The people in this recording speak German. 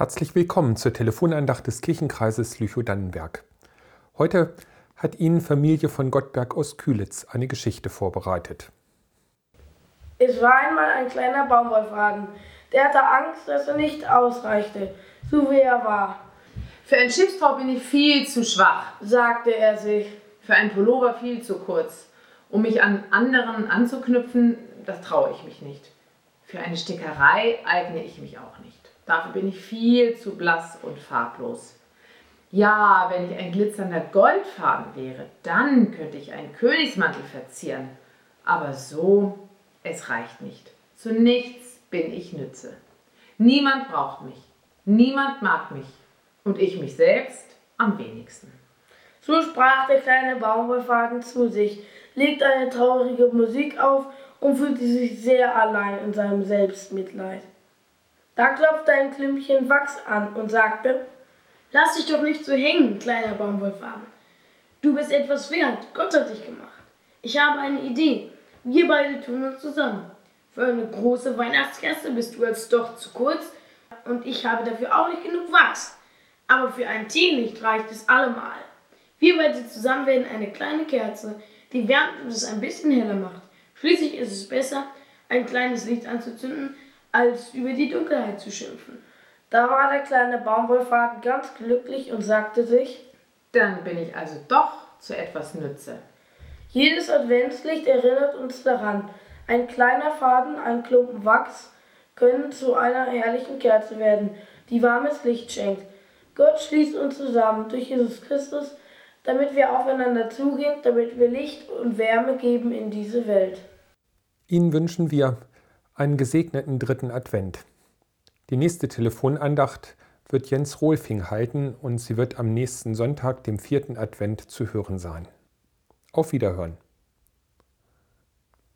Herzlich willkommen zur Telefonandacht des Kirchenkreises Lüchow-Dannenberg. Heute hat Ihnen Familie von Gottberg aus Kühlitz eine Geschichte vorbereitet. Es war einmal ein kleiner Baumwollfaden. Der hatte Angst, dass er nicht ausreichte, so wie er war. Für ein Schiffstau bin ich viel zu schwach, sagte er sich. Für ein Pullover viel zu kurz. Um mich an anderen anzuknüpfen, das traue ich mich nicht. Für eine Stickerei eigne ich mich auch nicht. Dafür bin ich viel zu blass und farblos. Ja, wenn ich ein glitzernder Goldfaden wäre, dann könnte ich einen Königsmantel verzieren. Aber so, es reicht nicht. Zu nichts bin ich Nütze. Niemand braucht mich. Niemand mag mich. Und ich mich selbst am wenigsten. So sprach der kleine Baumwollfaden zu sich, legte eine traurige Musik auf und fühlte sich sehr allein in seinem Selbstmitleid. Da klopfte ein Klümpchen Wachs an und sagte, Lass dich doch nicht so hängen, kleiner Baumwollfaden. Du bist etwas wert, Gott hat dich gemacht. Ich habe eine Idee. Wir beide tun uns zusammen. Für eine große Weihnachtskerze bist du als doch zu kurz und ich habe dafür auch nicht genug Wachs. Aber für ein Teelicht reicht es allemal. Wir beide zusammen werden eine kleine Kerze, die wärmt und es ein bisschen heller macht. Schließlich ist es besser, ein kleines Licht anzuzünden, als über die Dunkelheit zu schimpfen. Da war der kleine Baumwollfaden ganz glücklich und sagte sich, dann bin ich also doch zu etwas Nütze. Jedes Adventslicht erinnert uns daran, ein kleiner Faden, ein Klumpen Wachs können zu einer herrlichen Kerze werden, die warmes Licht schenkt. Gott schließt uns zusammen durch Jesus Christus, damit wir aufeinander zugehen, damit wir Licht und Wärme geben in diese Welt. Ihnen wünschen wir einen gesegneten dritten Advent. Die nächste Telefonandacht wird Jens Rohlfing halten und sie wird am nächsten Sonntag, dem vierten Advent, zu hören sein. Auf Wiederhören.